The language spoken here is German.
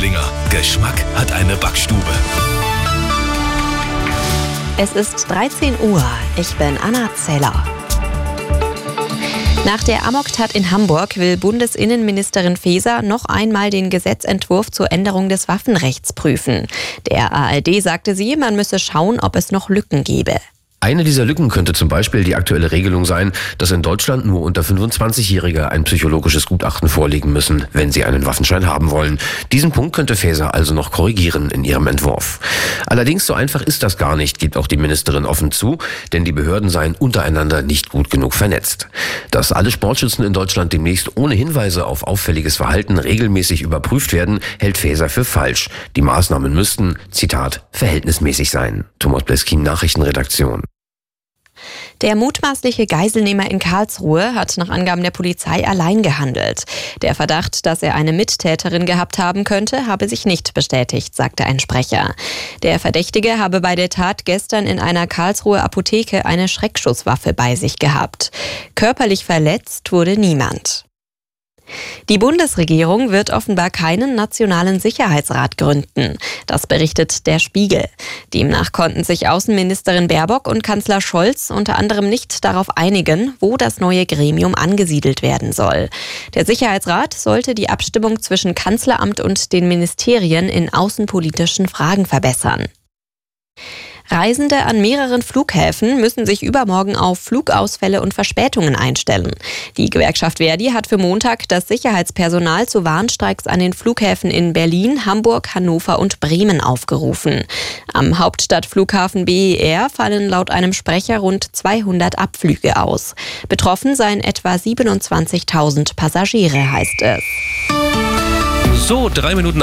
Raiblinger. Geschmack hat eine Backstube. Es ist 13 Uhr. Ich bin Anna Zeller. Nach der Amoktat in Hamburg will Bundesinnenministerin Faeser noch einmal den Gesetzentwurf zur Änderung des Waffenrechts prüfen. Der ARD sagte sie, man müsse schauen, ob es noch Lücken gebe. Eine dieser Lücken könnte zum Beispiel die aktuelle Regelung sein, dass in Deutschland nur unter 25-Jährige ein psychologisches Gutachten vorlegen müssen, wenn sie einen Waffenschein haben wollen. Diesen Punkt könnte Faeser also noch korrigieren in ihrem Entwurf. Allerdings so einfach ist das gar nicht, gibt auch die Ministerin offen zu, denn die Behörden seien untereinander nicht gut genug vernetzt. Dass alle Sportschützen in Deutschland demnächst ohne Hinweise auf auffälliges Verhalten regelmäßig überprüft werden, hält Faeser für falsch. Die Maßnahmen müssten, Zitat, verhältnismäßig sein. Thomas Bleskin, Nachrichtenredaktion. Der mutmaßliche Geiselnehmer in Karlsruhe hat nach Angaben der Polizei allein gehandelt. Der Verdacht, dass er eine Mittäterin gehabt haben könnte, habe sich nicht bestätigt, sagte ein Sprecher. Der Verdächtige habe bei der Tat gestern in einer Karlsruher Apotheke eine Schreckschusswaffe bei sich gehabt. Körperlich verletzt wurde niemand. Die Bundesregierung wird offenbar keinen nationalen Sicherheitsrat gründen. Das berichtet der Spiegel. Demnach konnten sich Außenministerin Baerbock und Kanzler Scholz unter anderem nicht darauf einigen, wo das neue Gremium angesiedelt werden soll. Der Sicherheitsrat sollte die Abstimmung zwischen Kanzleramt und den Ministerien in außenpolitischen Fragen verbessern. Reisende an mehreren Flughäfen müssen sich übermorgen auf Flugausfälle und Verspätungen einstellen. Die Gewerkschaft Verdi hat für Montag das Sicherheitspersonal zu Warnstreiks an den Flughäfen in Berlin, Hamburg, Hannover und Bremen aufgerufen. Am Hauptstadtflughafen BER fallen laut einem Sprecher rund 200 Abflüge aus. Betroffen seien etwa 27.000 Passagiere, heißt es. So, drei Minuten